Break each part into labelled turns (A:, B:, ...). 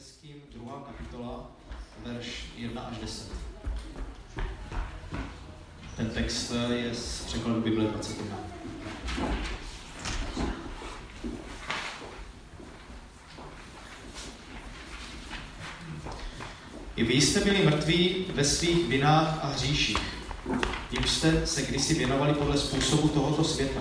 A: Efeským 2. kapitola, verš 1 až 10. Ten text je z překladu Bible 21. I vy jste byli mrtví ve svých vinách a hříších, jim jste se kdysi věnovali podle způsobu tohoto světa,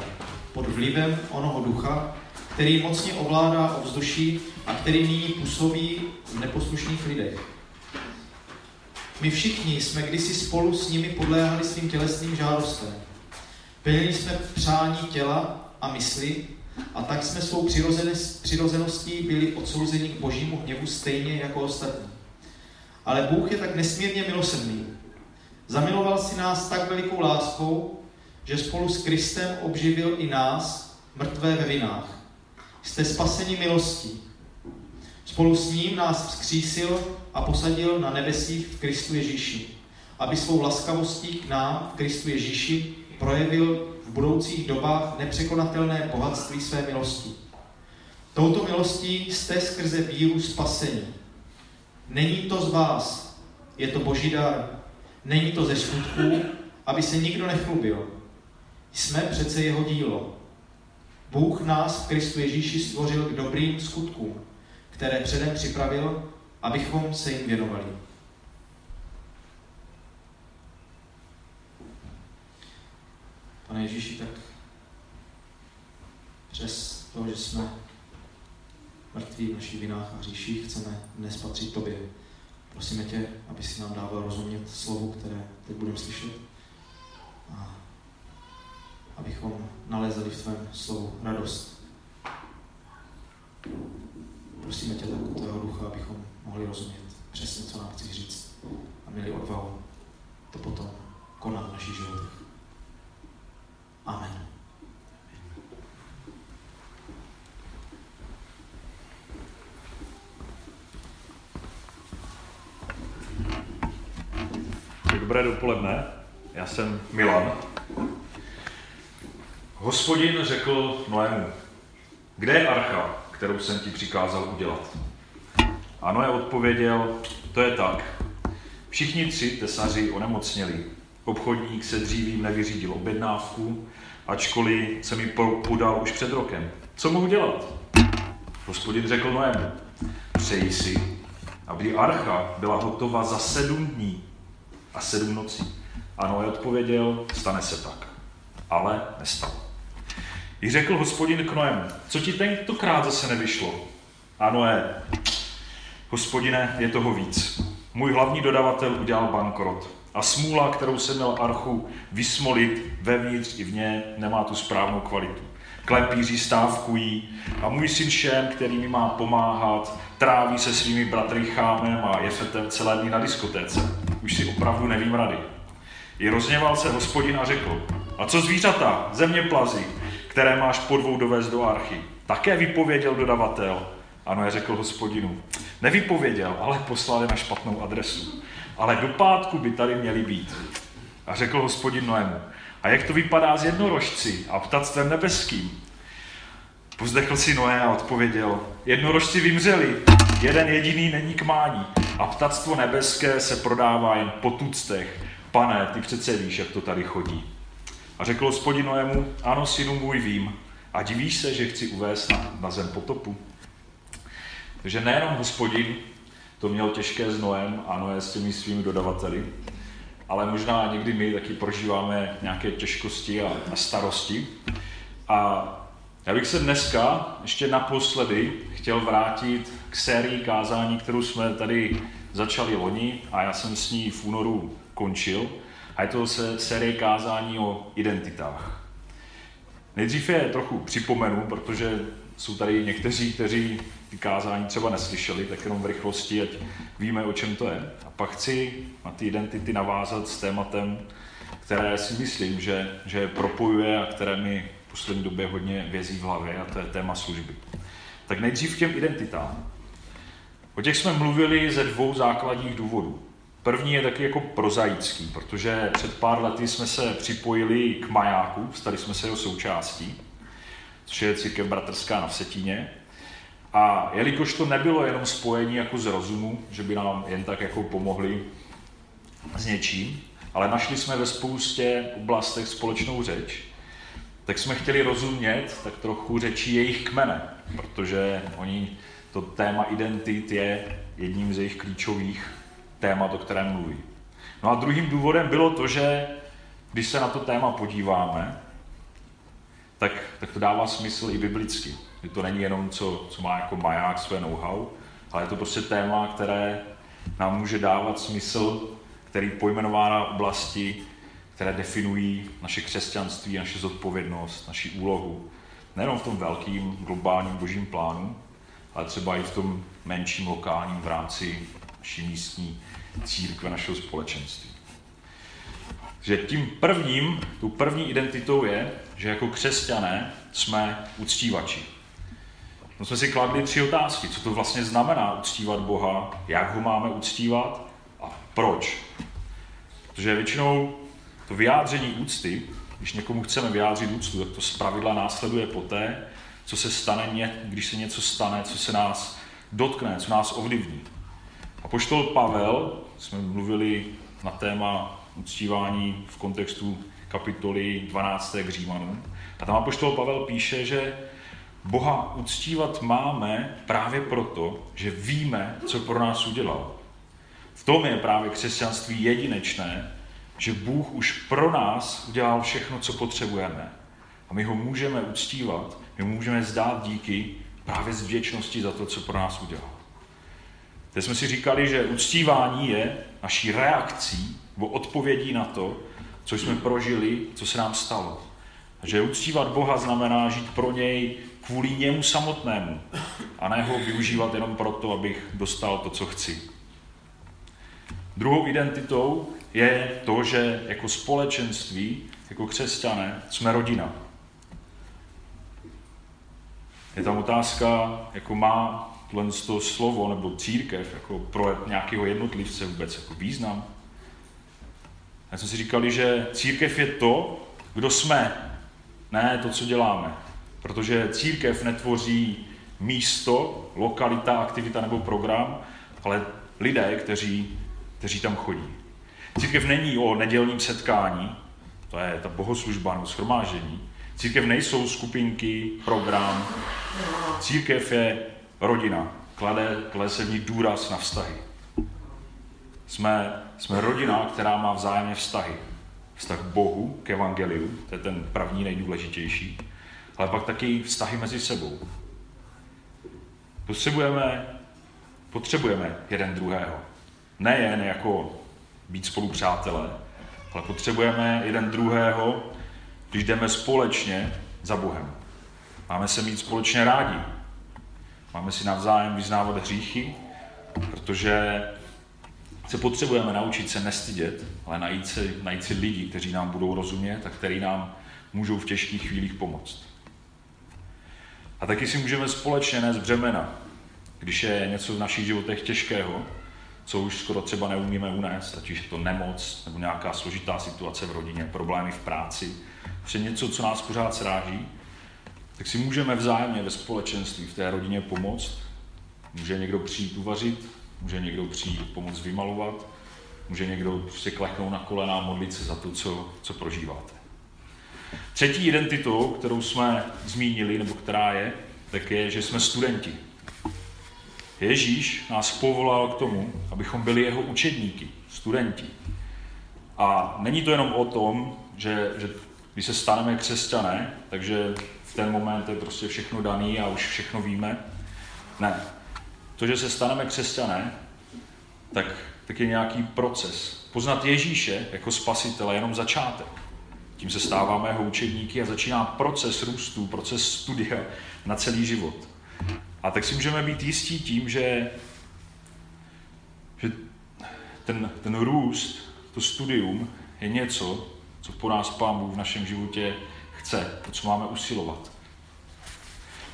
A: pod vlivem onoho ducha, který mocně ovládá ovzduší a který nyní působí v neposlušných lidech. My všichni jsme kdysi spolu s nimi podléhali svým tělesným žádostem. Plnili jsme přání těla a mysli a tak jsme svou přirozeností byli odsouzeni k božímu hněvu stejně jako ostatní. Ale Bůh je tak nesmírně milosrdný. Zamiloval si nás tak velikou láskou, že spolu s Kristem obživil i nás, mrtvé ve vinách. Jste spaseni milostí. Spolu s ním nás vzkřísil a posadil na nebesích v Kristu Ježíši, aby svou laskavostí k nám v Kristu Ježíši projevil v budoucích dobách nepřekonatelné bohatství své milosti. Touto milostí jste skrze víru spasení. Není to z vás, je to boží dar. Není to ze skutků, aby se nikdo nechlubil. Jsme přece jeho dílo. Bůh nás v Kristu Ježíši stvořil k dobrým skutkům, které předem připravil, abychom se jim věnovali. Pane Ježíši, tak přes to, že jsme mrtví v našich vinách a hříších, chceme dnes patřit Tobě. Prosíme tě, aby si nám dával rozumět slovu, které teď budeme slyšet. Abychom nalezali v tvém slovu radost. Prosíme tě tak tvého ducha, abychom mohli rozumět přesně, co nám chceš říct a měli odvahu to potom konat v našich životech. Amen.
B: Dobré dopoledne, já jsem Milan. Hospodin řekl Noému, kde je archa, kterou jsem ti přikázal udělat? A Noé odpověděl, to je tak. Všichni tři tesaři onemocněli. Obchodník se dřívím nevyřídil objednávku, ačkoliv se mi podal už před rokem. Co mohu dělat? Hospodin řekl Noému, přeji si, aby archa byla hotova za sedm dní a sedm nocí. A Noé odpověděl, stane se tak. Ale nestalo. I řekl hospodin k Noému, co ti tentokrát zase nevyšlo? A Noé, hospodine, je toho víc. Můj hlavní dodavatel udělal bankrot a smůla, kterou jsem měl archu vysmolit vevnitř i vně, nemá tu správnou kvalitu. Klepíři stávkují a můj syn Šem, který mi má pomáhat, tráví se svými bratry Chámem a Jefetem celé dny na diskotéce. Už si opravdu nevím rady. I rozněval se hospodin a řekl, a co zvířata, země plazy, které máš po dvou dovést do archy? Také vypověděl dodavatel. Ano, je řekl hospodinu. Nevypověděl, ale poslali na špatnou adresu. Ale do pátku by tady měli být. A řekl hospodin Noému. A jak to vypadá s jednorožci a ptactvem nebeským? Pozdechl si Noé a odpověděl, jednorožci vymřeli, jeden jediný není k mání a ptactvo nebeské se prodává jen po tuctech. Pane, ty přece víš, jak to tady chodí. A řekl hospodin Noému, ano, synu můj, vím. A divíš se, že chci uvést na, na zem potopu? Takže nejenom hospodin to měl těžké s Noem a Noé s těmi svými dodavateli, ale možná někdy my taky prožíváme nějaké těžkosti a, a starosti. A já bych se dneska ještě naposledy chtěl vrátit k sérii kázání, kterou jsme tady začali loni a já jsem s ní v únoru končil. A je to se série kázání o identitách. Nejdřív je trochu připomenu, protože jsou tady někteří, kteří ty kázání třeba neslyšeli, tak jenom v rychlosti, ať víme, o čem to je. A pak chci na ty identity navázat s tématem, které si myslím, že, že propojuje a které mi v poslední době hodně vězí v hlavě, a to je téma služby. Tak nejdřív k těm identitám. O těch jsme mluvili ze dvou základních důvodů. První je taky jako prozaický, protože před pár lety jsme se připojili k majáku, stali jsme se jeho součástí, což je církev bratrská na Vsetíně. A jelikož to nebylo jenom spojení jako z rozumu, že by nám jen tak jako pomohli s něčím, ale našli jsme ve spoustě oblastech společnou řeč, tak jsme chtěli rozumět tak trochu řečí jejich kmene, protože oni, to téma identit je jedním z jejich klíčových témat, o kterém mluví. No a druhým důvodem bylo to, že když se na to téma podíváme, tak, tak to dává smysl i biblicky. Že to není jenom, co, co má jako maják své know-how, ale je to prostě téma, které nám může dávat smysl, který pojmenová na oblasti, které definují naše křesťanství, naše zodpovědnost, naši úlohu. Nejenom v tom velkým globálním božím plánu, ale třeba i v tom menším lokálním v rámci naší místní církve, našeho společenství. Že tím prvním, tu první identitou je, že jako křesťané jsme uctívači. No jsme si kladli tři otázky. Co to vlastně znamená uctívat Boha, jak ho máme uctívat a proč. Protože většinou to vyjádření úcty, když někomu chceme vyjádřit úctu, tak to zpravidla následuje poté, co se stane, když se něco stane, co se nás dotkne, co nás ovlivní. A poštol Pavel, jsme mluvili na téma uctívání v kontextu kapitoly 12. k Římanům, a tam apoštol Pavel píše, že Boha uctívat máme právě proto, že víme, co pro nás udělal. V tom je právě křesťanství jedinečné, že Bůh už pro nás udělal všechno, co potřebujeme. A my ho můžeme uctívat, my můžeme zdát díky právě z vděčnosti za to, co pro nás udělal. Teď jsme si říkali, že uctívání je naší reakcí nebo odpovědí na to, co jsme prožili, co se nám stalo. A že uctívat Boha znamená žít pro něj kvůli němu samotnému a ne ho využívat jenom proto, abych dostal to, co chci. Druhou identitou je to, že jako společenství, jako křesťané, jsme rodina. Je tam otázka, jako má tohle to slovo nebo církev jako pro nějakého jednotlivce vůbec jako význam. Já jsme si říkali, že církev je to, kdo jsme, ne to, co děláme. Protože církev netvoří místo, lokalita, aktivita nebo program, ale lidé, kteří, kteří tam chodí. Církev není o nedělním setkání, to je ta bohoslužba nebo schromáždění. Církev nejsou skupinky, program. Církev je rodina. Klade, klade se v ní důraz na vztahy. Jsme, jsme rodina, která má vzájemně vztahy. Vztah k Bohu, k Evangeliu, to je ten první nejdůležitější, ale pak taky vztahy mezi sebou. Potřebujeme, potřebujeme jeden druhého. Nejen jako být spolu přátelé, ale potřebujeme jeden druhého, když jdeme společně za Bohem. Máme se mít společně rádi. Máme si navzájem vyznávat hříchy, protože se potřebujeme naučit se nestydět, ale najít si, najít si lidi, kteří nám budou rozumět a kteří nám můžou v těžkých chvílích pomoct. A taky si můžeme společně nést břemena, když je něco v našich životech těžkého, co už skoro třeba neumíme unést, ať už je to nemoc nebo nějaká složitá situace v rodině, problémy v práci, že něco, co nás pořád sráží, tak si můžeme vzájemně ve společenství v té rodině pomoct. Může někdo přijít uvařit, může někdo přijít pomoct vymalovat, může někdo si kleknout na kolena a modlit se za to, co, co prožíváte. Třetí identitou, kterou jsme zmínili, nebo která je, tak je, že jsme studenti. Ježíš nás povolal k tomu, abychom byli jeho učedníky, studenti. A není to jenom o tom, že, že když se staneme křesťané, takže ten moment je prostě všechno daný a už všechno víme. Ne. To, že se staneme křesťané, tak, tak je nějaký proces. Poznat Ježíše jako spasitele je jenom začátek. Tím se stáváme jeho učedníky a začíná proces růstu, proces studia na celý život. A tak si můžeme být jistí tím, že, že ten, ten růst, to studium je něco, co po nás Pán Bůh v našem životě chce, to, co máme usilovat.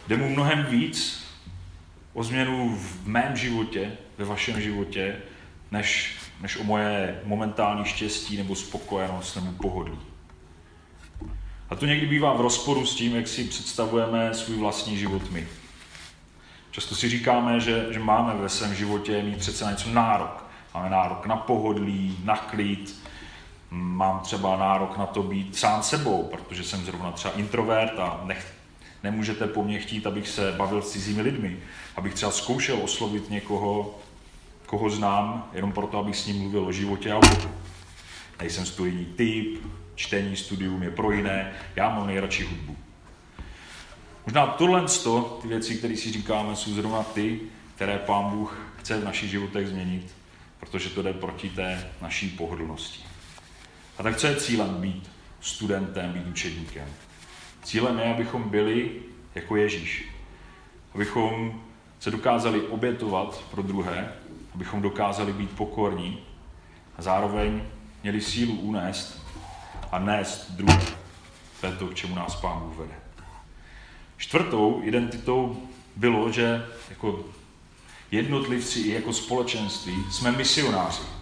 B: Jde mu mnohem víc o změnu v mém životě, ve vašem životě, než, než o moje momentální štěstí nebo spokojenost nebo pohodlí. A to někdy bývá v rozporu s tím, jak si představujeme svůj vlastní život my. Často si říkáme, že, že máme ve svém životě mít přece na něco nárok. Máme nárok na pohodlí, na klid, mám třeba nárok na to být sám sebou, protože jsem zrovna třeba introvert a nech, nemůžete po mně chtít, abych se bavil s cizími lidmi, abych třeba zkoušel oslovit někoho, koho znám, jenom proto, abych s ním mluvil o životě a o Bohu. Nejsem studijní typ, čtení, studium je pro jiné, já mám nejradši hudbu. Možná tohle, ty věci, které si říkáme, jsou zrovna ty, které Pán Bůh chce v našich životech změnit, protože to jde proti té naší pohodlnosti. A tak co je cílem být studentem, být učedníkem? Cílem je, abychom byli jako Ježíš. Abychom se dokázali obětovat pro druhé, abychom dokázali být pokorní a zároveň měli sílu unést a nést druhé. To je to, k čemu nás Pán Bůh vede. Čtvrtou identitou bylo, že jako jednotlivci i jako společenství jsme misionáři.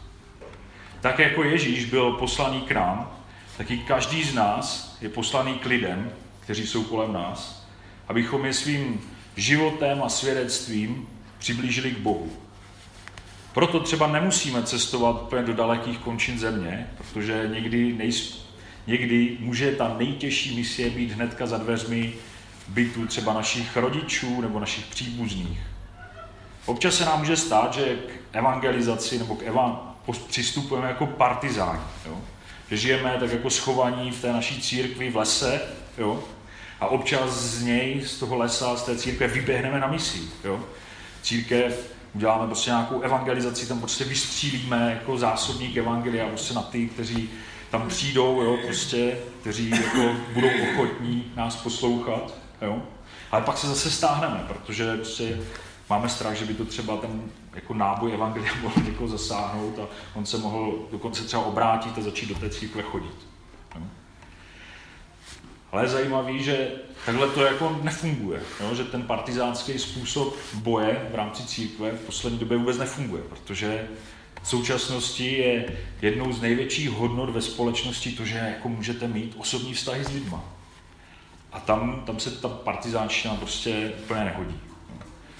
B: Tak jako Ježíš byl poslaný k nám, tak i každý z nás je poslaný k lidem, kteří jsou kolem nás, abychom je svým životem a svědectvím přiblížili k Bohu. Proto třeba nemusíme cestovat úplně do dalekých končin země, protože někdy, nejs, někdy může ta nejtěžší misie být hnedka za dveřmi bytu třeba našich rodičů nebo našich příbuzných. Občas se nám může stát, že k evangelizaci nebo k evan, přistupujeme jako partizáni. Jo? Že žijeme tak jako schovaní v té naší církvi v lese jo? a občas z něj, z toho lesa, z té církve vyběhneme na misi. Jo? Církev uděláme prostě nějakou evangelizaci, tam prostě vystřílíme jako zásobník evangelia prostě na ty, kteří tam přijdou, jo, prostě, kteří jako budou ochotní nás poslouchat. Jo? Ale pak se zase stáhneme, protože prostě máme strach, že by to třeba ten jako náboj evangelia mohl někoho zasáhnout a on se mohl dokonce třeba obrátit a začít do té církve chodit. Ale je zajímavý, že takhle to jako nefunguje, jo? že ten partizánský způsob boje v rámci církve v poslední době vůbec nefunguje, protože v současnosti je jednou z největších hodnot ve společnosti to, že jako můžete mít osobní vztahy s lidma. A tam, tam se ta partizánština prostě úplně nehodí.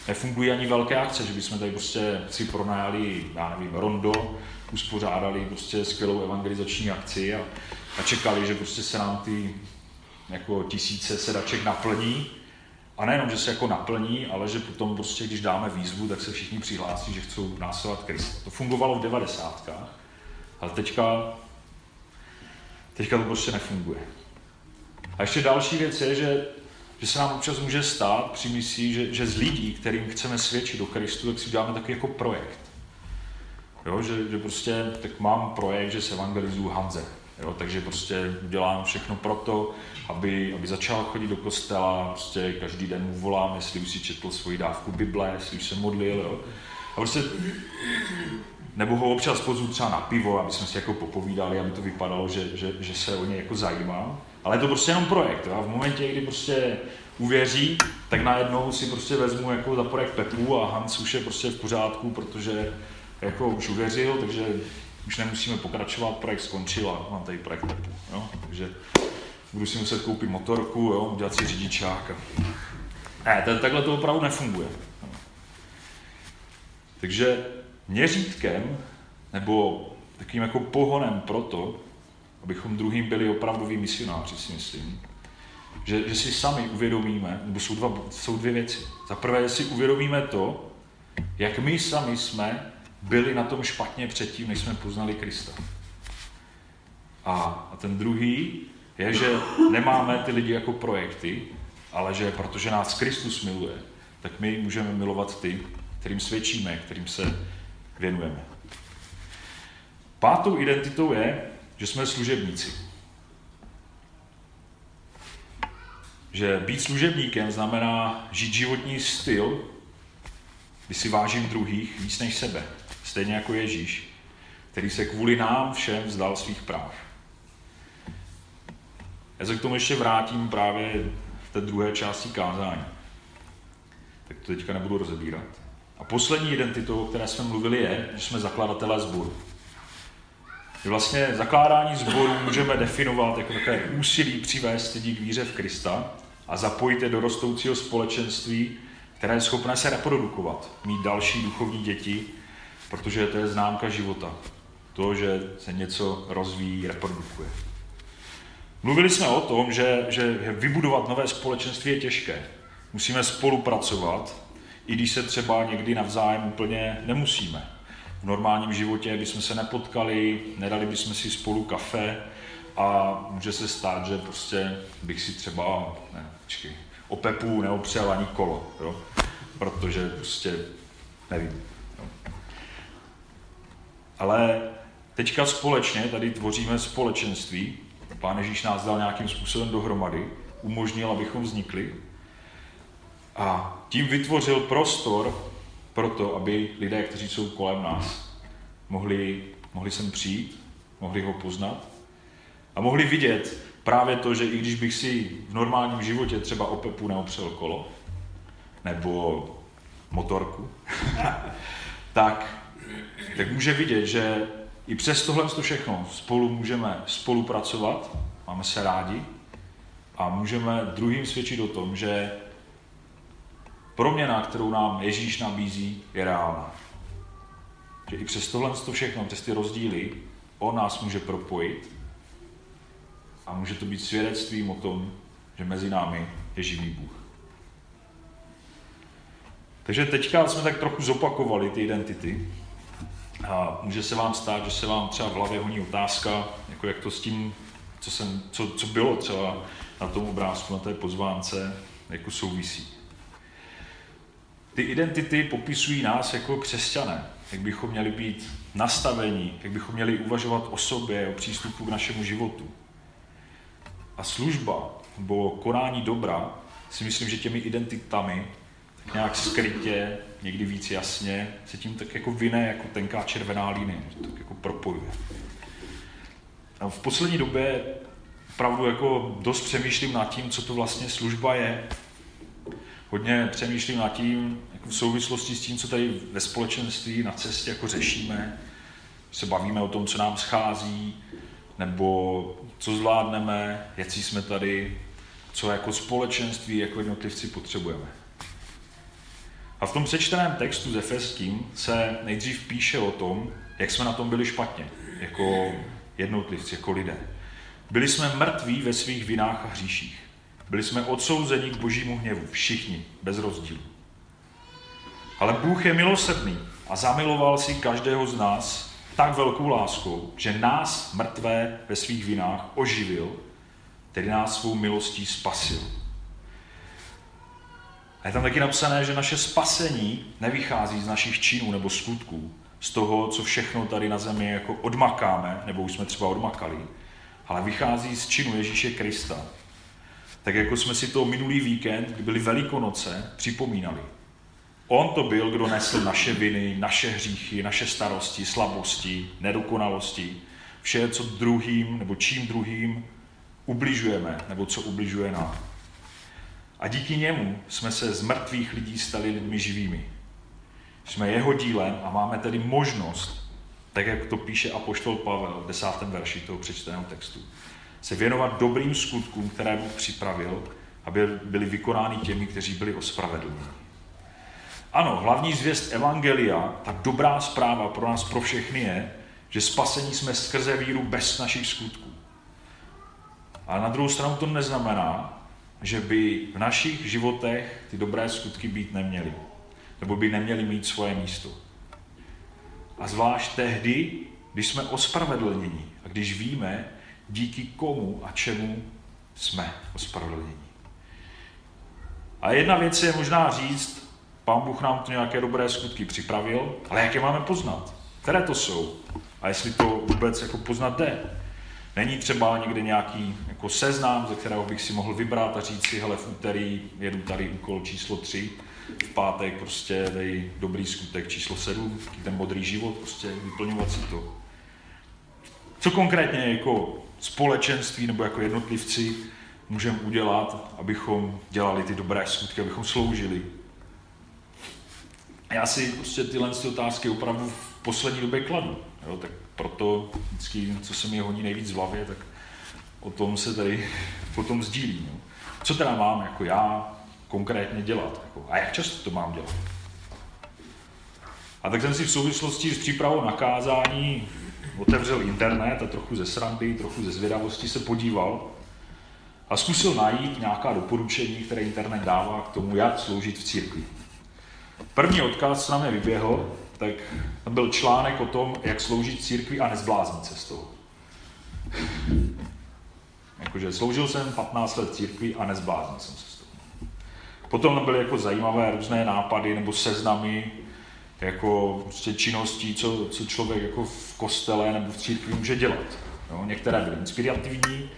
B: Nefungují ani velké akce, že bychom tady prostě si pronajali, já nevím, rondo, uspořádali prostě skvělou evangelizační akci a, a čekali, že prostě se nám ty jako tisíce sedaček naplní. A nejenom, že se jako naplní, ale že potom prostě, když dáme výzvu, tak se všichni přihlásí, že chcou následovat Krista. To fungovalo v devadesátkách, ale teďka, teďka to prostě nefunguje. A ještě další věc je, že, že se nám občas může stát při misí, že, že z lidí, kterým chceme svědčit do Kristu, tak si uděláme takový jako projekt. Jo, že, že prostě tak mám projekt, že se evangelizuju Hanze. Jo, takže prostě udělám všechno pro to, aby, aby začal chodit do kostela, prostě každý den mu volám, jestli už si četl svoji dávku Bible, jestli už se modlil. Jo. A prostě, nebo ho občas pozvu třeba na pivo, aby jsme si jako popovídali, aby to vypadalo, že, že, že se o ně jako zajímá. Ale je to prostě jenom projekt. Jo. A v momentě, kdy prostě uvěří, tak najednou si prostě vezmu jako za projekt Pepu a Hans už je prostě v pořádku, protože jako už uvěřil, takže už nemusíme pokračovat, projekt skončil a mám tady projekt Pepu. Jo. Takže budu si muset koupit motorku, jo, udělat si řidičák. A... Ne, takhle to opravdu nefunguje. Takže měřítkem nebo takým jako pohonem pro to, abychom druhým byli opravdoví misionáři, si myslím, že, že si sami uvědomíme, nebo jsou, dva, jsou dvě věci. Za prvé, si uvědomíme to, jak my sami jsme byli na tom špatně předtím, než jsme poznali Krista. A, a ten druhý je, že nemáme ty lidi jako projekty, ale že protože nás Kristus miluje, tak my můžeme milovat ty, kterým svědčíme, kterým se věnujeme. Pátou identitou je, že jsme služebníci. Že být služebníkem znamená žít životní styl, kdy si vážím druhých víc než sebe. Stejně jako Ježíš, který se kvůli nám všem vzdal svých práv. Já se k tomu ještě vrátím právě v té druhé části kázání. Tak to teďka nebudu rozebírat. A poslední identitou, o které jsme mluvili, je, že jsme zakladatelé sboru. Vlastně zakládání sboru můžeme definovat jako takové úsilí přivést lidi k víře v Krista a zapojit je do rostoucího společenství, která je schopná se reprodukovat, mít další duchovní děti, protože to je známka života. To, že se něco rozvíjí, reprodukuje. Mluvili jsme o tom, že, že vybudovat nové společenství je těžké. Musíme spolupracovat, i když se třeba někdy navzájem úplně nemusíme. V normálním životě bychom se nepotkali, nedali bychom si spolu kafe a může se stát, že prostě bych si třeba, ne, počkej, o Pepu neopřel ani kolo, jo? protože prostě nevím. Jo? Ale teďka společně tady tvoříme společenství, Pán Ježíš nás dal nějakým způsobem dohromady, umožnil, abychom vznikli a tím vytvořil prostor pro to, aby lidé, kteří jsou kolem nás, mohli, mohli sem přijít, mohli ho poznat a mohli vidět právě to, že i když bych si v normálním životě třeba o Pepu neopřel kolo, nebo motorku, tak, tak může vidět, že i přes tohle to všechno spolu můžeme spolupracovat, máme se rádi a můžeme druhým svědčit o tom, že proměna, kterou nám Ježíš nabízí, je reálná. Že i přes tohle to všechno, přes ty rozdíly, on nás může propojit a může to být svědectvím o tom, že mezi námi je živý Bůh. Takže teďka jsme tak trochu zopakovali ty identity, a může se vám stát, že se vám třeba v hlavě honí otázka, jako jak to s tím, co, jsem, co, co bylo třeba na tom obrázku, na té pozvánce, jako souvisí. Ty identity popisují nás jako křesťané, jak bychom měli být nastavení, jak bychom měli uvažovat o sobě, o přístupu k našemu životu. A služba nebo konání dobra si myslím, že těmi identitami tak nějak skrytě, někdy víc jasně, se tím tak jako vyne jako tenká červená linie, tak jako propojuje. A v poslední době opravdu jako dost přemýšlím nad tím, co to vlastně služba je. Hodně přemýšlím nad tím, jako v souvislosti s tím, co tady ve společenství na cestě jako řešíme. Se bavíme o tom, co nám schází, nebo co zvládneme, jaký jsme tady, co jako společenství, jako jednotlivci potřebujeme. A v tom přečteném textu ze Efeským se nejdřív píše o tom, jak jsme na tom byli špatně, jako jednotlivci, jako lidé. Byli jsme mrtví ve svých vinách a hříších. Byli jsme odsouzeni k božímu hněvu, všichni, bez rozdílu. Ale Bůh je milosrdný a zamiloval si každého z nás tak velkou láskou, že nás, mrtvé ve svých vinách, oživil, tedy nás svou milostí spasil. A je tam taky napsané, že naše spasení nevychází z našich činů nebo skutků, z toho, co všechno tady na zemi jako odmakáme, nebo už jsme třeba odmakali, ale vychází z činu Ježíše Krista. Tak jako jsme si to minulý víkend, kdy byly Velikonoce, připomínali. On to byl, kdo nesl naše viny, naše hříchy, naše starosti, slabosti, nedokonalosti, vše, co druhým nebo čím druhým ubližujeme, nebo co ubližuje nám. A díky němu jsme se z mrtvých lidí stali lidmi živými. Jsme jeho dílem a máme tedy možnost, tak jak to píše apoštol Pavel v desátém verši toho přečteného textu, se věnovat dobrým skutkům, které Bůh připravil, aby byly vykonány těmi, kteří byli ospravedlněni. Ano, hlavní zvěst Evangelia, ta dobrá zpráva pro nás, pro všechny je, že spasení jsme skrze víru bez našich skutků. Ale na druhou stranu to neznamená, že by v našich životech ty dobré skutky být neměly. Nebo by neměly mít svoje místo. A zvlášť tehdy, když jsme ospravedlněni a když víme, díky komu a čemu jsme ospravedlněni. A jedna věc je možná říct, Pán Bůh nám tu nějaké dobré skutky připravil, ale jak je máme poznat? Které to jsou? A jestli to vůbec jako poznat jde? Není třeba někde nějaký jako seznam, ze kterého bych si mohl vybrat a říct si, hele, v úterý jedu tady úkol číslo 3, v pátek prostě dej dobrý skutek číslo 7, ten modrý život, prostě vyplňovat si to. Co konkrétně jako společenství nebo jako jednotlivci můžeme udělat, abychom dělali ty dobré skutky, abychom sloužili. Já si prostě tyhle otázky opravdu v poslední době kladu. Jo, tak proto vždycky, co se mi honí nejvíc v hlavě, tak o tom se tady potom sdílí. No. Co teda mám jako já, konkrétně dělat. Jako, a jak často to mám dělat? A tak jsem si v souvislosti s přípravou na kázání otevřel internet a trochu ze srandy, trochu ze zvědavosti se podíval a zkusil najít nějaká doporučení, které internet dává k tomu, jak sloužit v církvi. První odkaz, co na mě vyběhl, tak byl článek o tom, jak sloužit církvi a nezbláznit se z toho. Jakože sloužil jsem 15 let církvi a nezbláznil jsem se z toho. Potom byly jako zajímavé různé nápady nebo seznamy jako prostě činností, co, co člověk jako v kostele nebo v církvi může dělat. Jo? Některé byly inspirativní,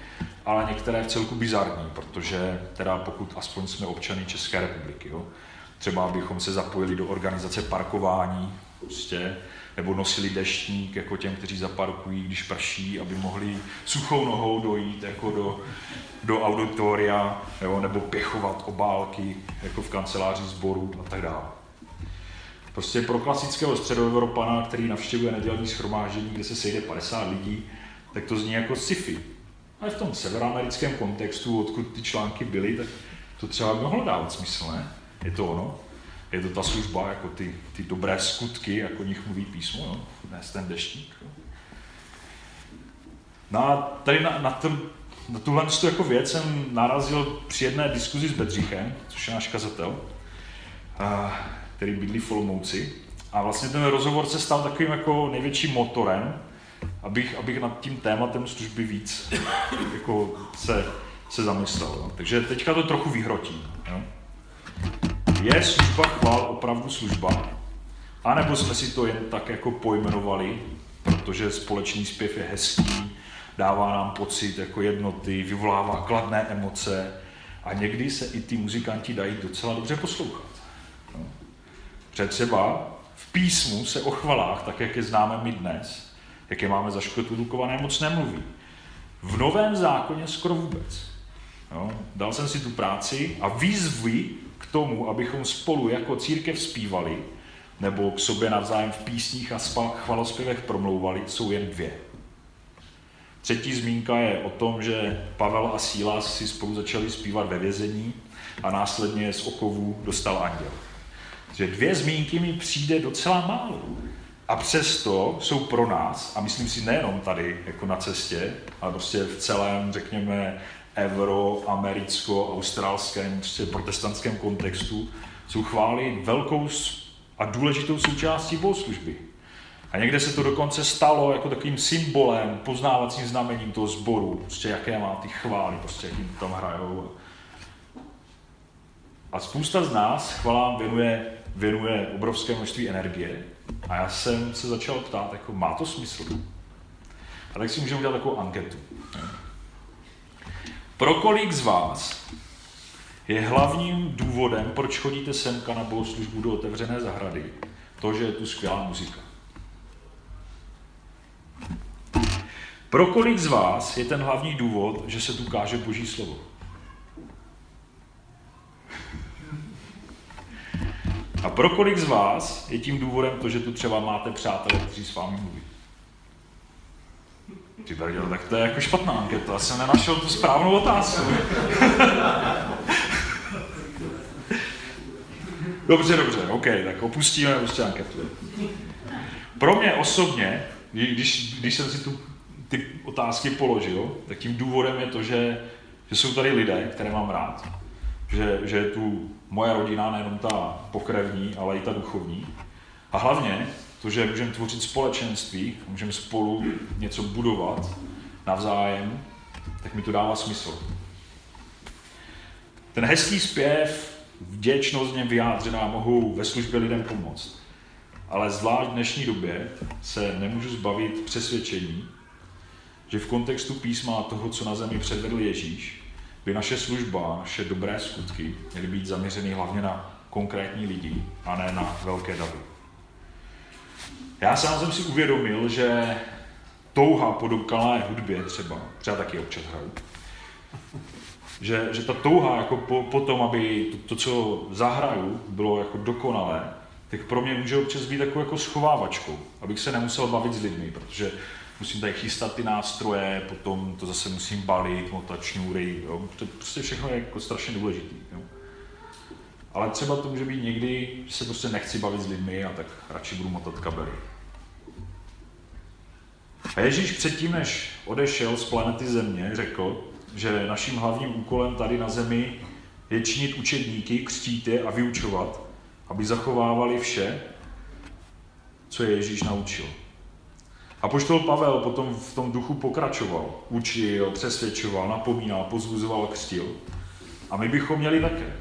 B: ale některé v celku bizarní, protože teda pokud aspoň jsme občany České republiky, jo? třeba abychom se zapojili do organizace parkování, prostě, nebo nosili deštník jako těm, kteří zaparkují, když prší, aby mohli suchou nohou dojít jako do, do auditoria, jo, nebo pěchovat obálky jako v kanceláři sboru a tak dále. Prostě pro klasického středoevropana, který navštěvuje nedělní schromáždění, kde se sejde 50 lidí, tak to zní jako sci-fi. Ale v tom severoamerickém kontextu, odkud ty články byly, tak to třeba by mohlo dávat smysl, ne? Je to ono? Je to ta služba, jako ty, ty dobré skutky, jako o nich mluví písmo, jo? ne ten deštník. Jo? No a tady na, na, to, na tuhle jako věc jsem narazil při jedné diskuzi s Bedřichem, což je náš kazatel, který bydlí v Olomouci. A vlastně ten rozhovor se stal takovým jako největším motorem, abych, abych nad tím tématem služby víc jako se, se zamyslel. No. Takže teďka to trochu vyhrotím. Jo? Je služba chval opravdu služba? A nebo jsme si to jen tak jako pojmenovali, protože společný zpěv je hezký, dává nám pocit jako jednoty, vyvolává kladné emoce a někdy se i ty muzikanti dají docela dobře poslouchat. Třeba v písmu se o chvalách, tak jak je známe my dnes, jak je máme zaškotulukované, moc nemluví. V Novém zákoně skoro vůbec. Jo? Dal jsem si tu práci a výzvy k tomu, abychom spolu jako církev zpívali, nebo k sobě navzájem v písních a chvalospěvech promlouvali, jsou jen dvě. Třetí zmínka je o tom, že Pavel a Sílas si spolu začali zpívat ve vězení a následně z okovů dostal anděl. Že dvě zmínky mi přijde docela málo. A přesto jsou pro nás, a myslím si nejenom tady, jako na cestě, ale prostě v celém, řekněme, euro, americko, australském, prostě protestantském kontextu, jsou chvály velkou a důležitou součástí bohoslužby. A někde se to dokonce stalo jako takovým symbolem, poznávacím znamením toho sboru, prostě jaké má ty chvály, prostě jak jim tam hrajou. A spousta z nás chvalám věnuje, věnuje obrovské množství energie, a já jsem se začal ptát, jako má to smysl? A tak si můžeme udělat takovou anketu. Pro kolik z vás je hlavním důvodem, proč chodíte semka na bohoslužbu do otevřené zahrady, to, že je tu skvělá muzika? Pro kolik z vás je ten hlavní důvod, že se tu káže Boží slovo? A pro kolik z vás je tím důvodem to, že tu třeba máte přátelé, kteří s vámi mluví? Ty brděl, tak to je jako špatná anketa, já jsem nenašel tu správnou otázku. dobře, dobře, OK, tak opustíme prostě anketu. Pro mě osobně, když, když jsem si tu ty otázky položil, tak tím důvodem je to, že, že jsou tady lidé, které mám rád, že, že je tu moje rodina, nejenom ta pokrevní, ale i ta duchovní. A hlavně to, že můžeme tvořit společenství, můžeme spolu něco budovat navzájem, tak mi to dává smysl. Ten hezký zpěv, vděčnost něm vyjádřená, mohou ve službě lidem pomoct. Ale zvlášť v dnešní době se nemůžu zbavit přesvědčení, že v kontextu písma toho, co na zemi předvedl Ježíš, by naše služba, naše dobré skutky měly být zaměřeny hlavně na konkrétní lidi a ne na velké davy. Já sám jsem si uvědomil, že touha po dokonalé hudbě třeba, třeba taky občas hraju, že, že ta touha jako po, po tom, aby to, to, co zahraju, bylo jako dokonalé, tak pro mě může občas být takovou jako schovávačkou, abych se nemusel bavit s lidmi, protože musím tady chystat ty nástroje, potom to zase musím balit, motat šňůry, jo. To prostě všechno je jako strašně důležitý. Jo. ale třeba to může být někdy, že se prostě nechci bavit s lidmi a tak radši budu motat kabely. A Ježíš předtím, než odešel z planety Země, řekl, že naším hlavním úkolem tady na Zemi je činit učedníky, křtít je a vyučovat, aby zachovávali vše, co je Ježíš naučil. A poštol Pavel potom v tom duchu pokračoval, učil, přesvědčoval, napomínal, pozbuzoval, křtil. A my bychom měli také.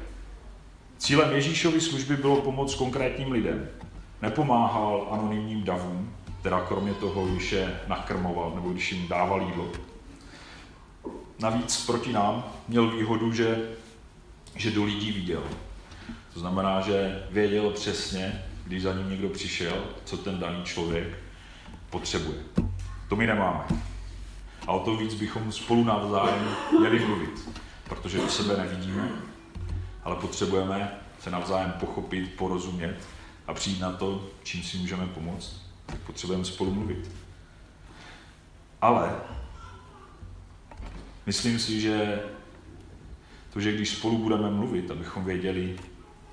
B: Cílem Ježíšovy služby bylo pomoct konkrétním lidem. Nepomáhal anonymním davům, teda kromě toho, když je nakrmoval nebo když jim dával jídlo. Navíc proti nám měl výhodu, že, že do lidí viděl. To znamená, že věděl přesně, když za ním někdo přišel, co ten daný člověk potřebuje. To my nemáme. A o to víc bychom spolu navzájem měli mluvit, protože do sebe nevidíme, ale potřebujeme se navzájem pochopit, porozumět a přijít na to, čím si můžeme pomoct, tak potřebujeme spolu mluvit. Ale myslím si, že to, že když spolu budeme mluvit, abychom věděli,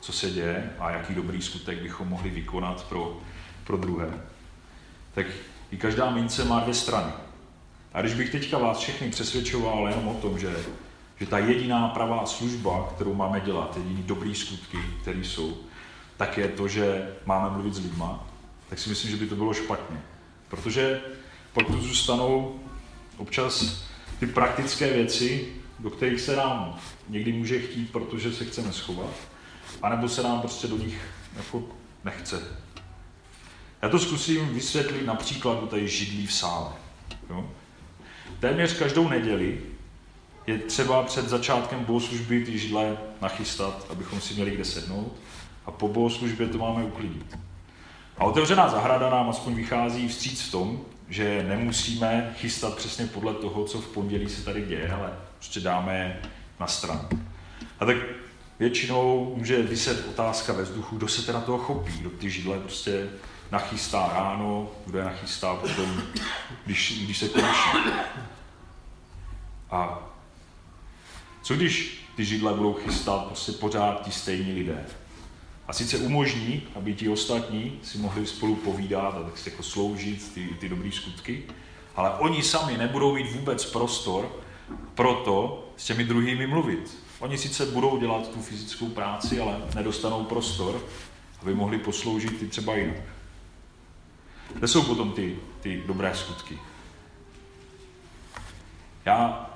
B: co se děje a jaký dobrý skutek bychom mohli vykonat pro, pro druhé, tak i každá mince má dvě strany. A když bych teďka vás všechny přesvědčoval jenom o tom, že, že ta jediná pravá služba, kterou máme dělat, jediný dobrý skutky, které jsou, tak je to, že máme mluvit s lidma, tak si myslím, že by to bylo špatně. Protože tu zůstanou občas ty praktické věci, do kterých se nám někdy může chtít, protože se chceme schovat, anebo se nám prostě do nich jako nechce. Já to zkusím vysvětlit například u tady židlí v sále. Jo? Téměř každou neděli je třeba před začátkem bohoslužby ty židle nachystat, abychom si měli kde sednout a po bohoslužbě to máme uklidit. A otevřená zahrada nám aspoň vychází vstříc v tom, že nemusíme chystat přesně podle toho, co v pondělí se tady děje, ale prostě dáme na stranu. A tak většinou může vyset otázka ve vzduchu, kdo se teda toho chopí, kdo ty židle prostě nachystá ráno, kdo je nachystá potom, když, když se končí. A co když ty židle budou chystat prostě pořád ti stejní lidé? A sice umožní, aby ti ostatní si mohli spolu povídat a tak si jako sloužit ty, ty dobré skutky, ale oni sami nebudou mít vůbec prostor pro to s těmi druhými mluvit. Oni sice budou dělat tu fyzickou práci, ale nedostanou prostor, aby mohli posloužit ty třeba jinak. Kde jsou potom ty, ty dobré skutky? Já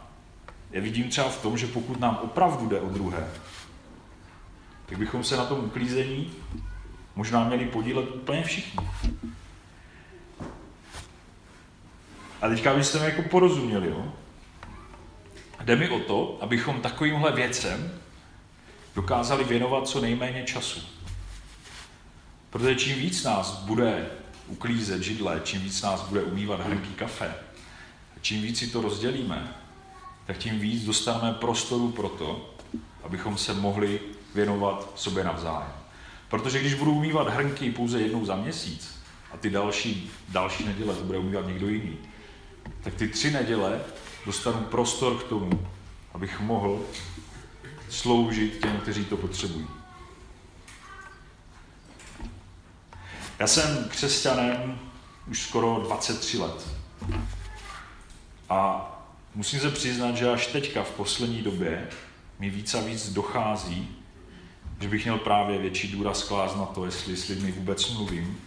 B: je vidím třeba v tom, že pokud nám opravdu jde o druhé, tak bychom se na tom uklízení možná měli podílet úplně všichni. A teďka byste mi jako porozuměli, jo? Jde mi o to, abychom takovýmhle věcem dokázali věnovat co nejméně času. Protože čím víc nás bude uklízet židle, čím víc nás bude umývat hrnky kafe, čím víc si to rozdělíme, tak tím víc dostaneme prostoru pro to, abychom se mohli věnovat sobě navzájem. Protože když budu umývat hrnky pouze jednou za měsíc a ty další, další neděle to bude umývat někdo jiný, tak ty tři neděle dostanu prostor k tomu, abych mohl sloužit těm, kteří to potřebují. Já jsem křesťanem už skoro 23 let. A musím se přiznat, že až teďka v poslední době mi víc a víc dochází, že bych měl právě větší důraz klást na to, jestli s lidmi vůbec mluvím,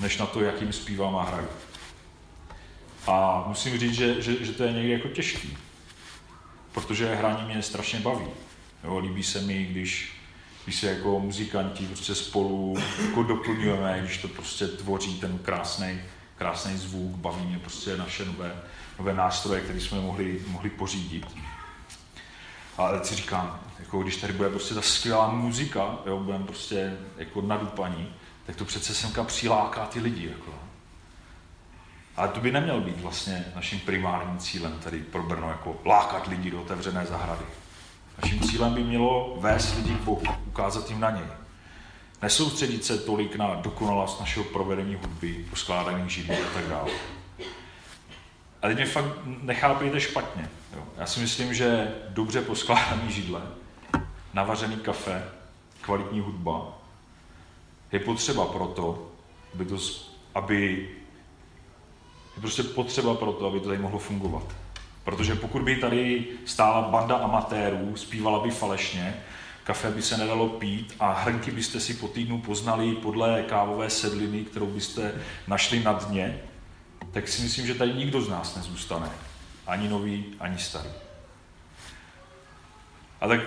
B: než na to, jakým zpívám a hraju. A musím říct, že, že, že to je někdy jako těžký, protože hraní mě strašně baví. Jo, líbí se mi, když, když se jako muzikanti prostě spolu jako doplňujeme, když to prostě tvoří ten krásný krásný zvuk, baví mě prostě naše nové, nové nástroje, které jsme mohli, mohli pořídit. Ale si říkám, jako když tady bude prostě ta skvělá muzika, jo, budeme prostě jako nadupaní, tak to přece semka přiláká ty lidi. Jako. Ale to by neměl být vlastně naším primárním cílem tady pro Brno, jako lákat lidi do otevřené zahrady. Naším cílem by mělo vést lidi k Bohu, ukázat jim na něj. Nesoustředit se tolik na dokonalost našeho provedení hudby, poskládaných židlí a tak dále. A teď mě fakt nechápejte špatně. Jo. Já si myslím, že dobře poskládaný židle, navařený kafe kvalitní hudba, je potřeba proto, aby, to, aby je prostě potřeba proto, aby to tady mohlo fungovat. Protože pokud by tady stála banda amatérů, zpívala by falešně, kafe by se nedalo pít a hrnky byste si po týdnu poznali podle kávové sedliny, kterou byste našli na dně, tak si myslím, že tady nikdo z nás nezůstane. Ani nový, ani starý. A tak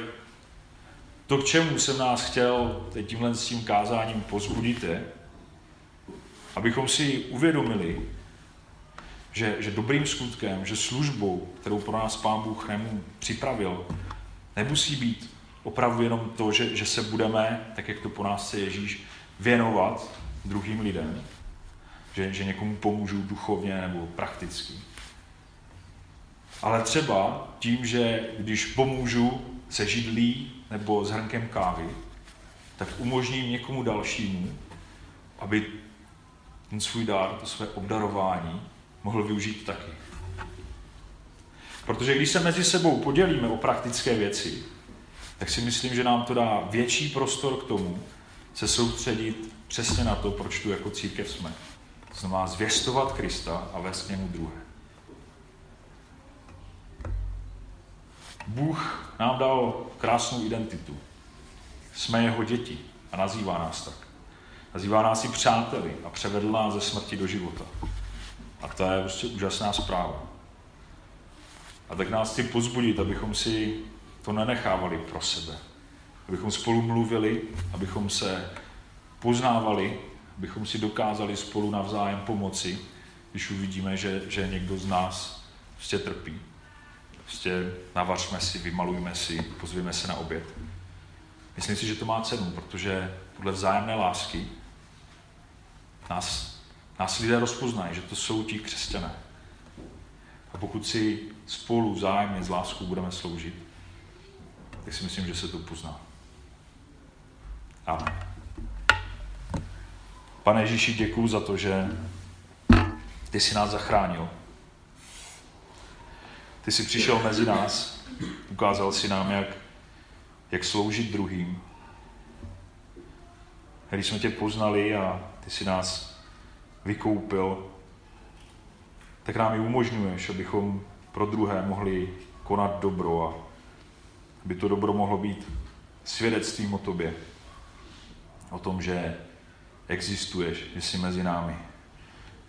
B: to, k čemu jsem nás chtěl tímhle s tím kázáním pozbudit, je, abychom si uvědomili, že, že dobrým skutkem, že službou, kterou pro nás Pán Bůh nemů připravil, nemusí být opravdu jenom to, že, že se budeme, tak jak to po nás chce Ježíš, věnovat druhým lidem, že, že někomu pomůžu duchovně nebo prakticky. Ale třeba tím, že když pomůžu se židlí nebo s hrnkem kávy, tak umožním někomu dalšímu, aby ten svůj dár, to své obdarování mohl využít taky. Protože když se mezi sebou podělíme o praktické věci, tak si myslím, že nám to dá větší prostor k tomu, se soustředit přesně na to, proč tu jako církev jsme. To znamená zvěstovat Krista a vést k němu druhé. Bůh nám dal krásnou identitu. Jsme jeho děti a nazývá nás tak. Nazývá nás i přáteli a převedl nás ze smrti do života. A to je prostě úžasná zpráva. A tak nás chci pozbudit, abychom si to nenechávali pro sebe. Abychom spolu mluvili, abychom se poznávali, abychom si dokázali spolu navzájem pomoci, když uvidíme, že, že někdo z nás prostě trpí. Prostě navařme si, vymalujme si, pozvěme se na oběd. Myslím si, že to má cenu, protože podle vzájemné lásky nás, nás lidé rozpoznají, že to jsou ti křesťané. A pokud si spolu vzájemně s láskou budeme sloužit, tak si myslím, že se to pozná. Amen. Pane Ježíši, děkuji za to, že ty jsi nás zachránil. Ty jsi přišel mezi nás, ukázal si nám, jak, jak sloužit druhým. Když jsme tě poznali a ty jsi nás vykoupil, tak nám i umožňuješ, abychom pro druhé mohli konat dobro a aby to dobro mohlo být svědectvím o tobě. O tom, že existuješ, že jsi mezi námi,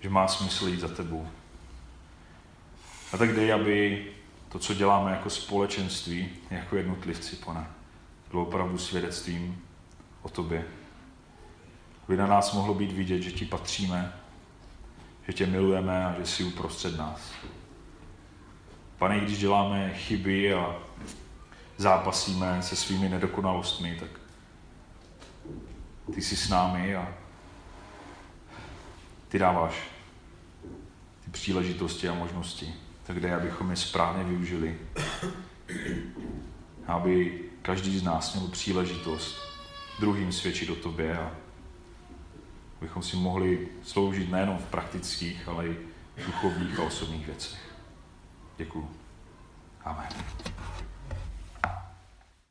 B: že má smysl jít za tebou. A tak dej, aby to, co děláme jako společenství, jako jednotlivci, pane, bylo opravdu svědectvím o tobě. Aby na nás mohlo být vidět, že ti patříme, že tě milujeme a že jsi uprostřed nás. Pane, když děláme chyby a zápasíme se svými nedokonalostmi, tak ty jsi s námi a ty dáváš ty příležitosti a možnosti. Tak dej, abychom je správně využili. Aby každý z nás měl příležitost druhým svědčit o tobě a abychom si mohli sloužit nejenom v praktických, ale i duchovních a osobních věcech. Děkuju. Amen.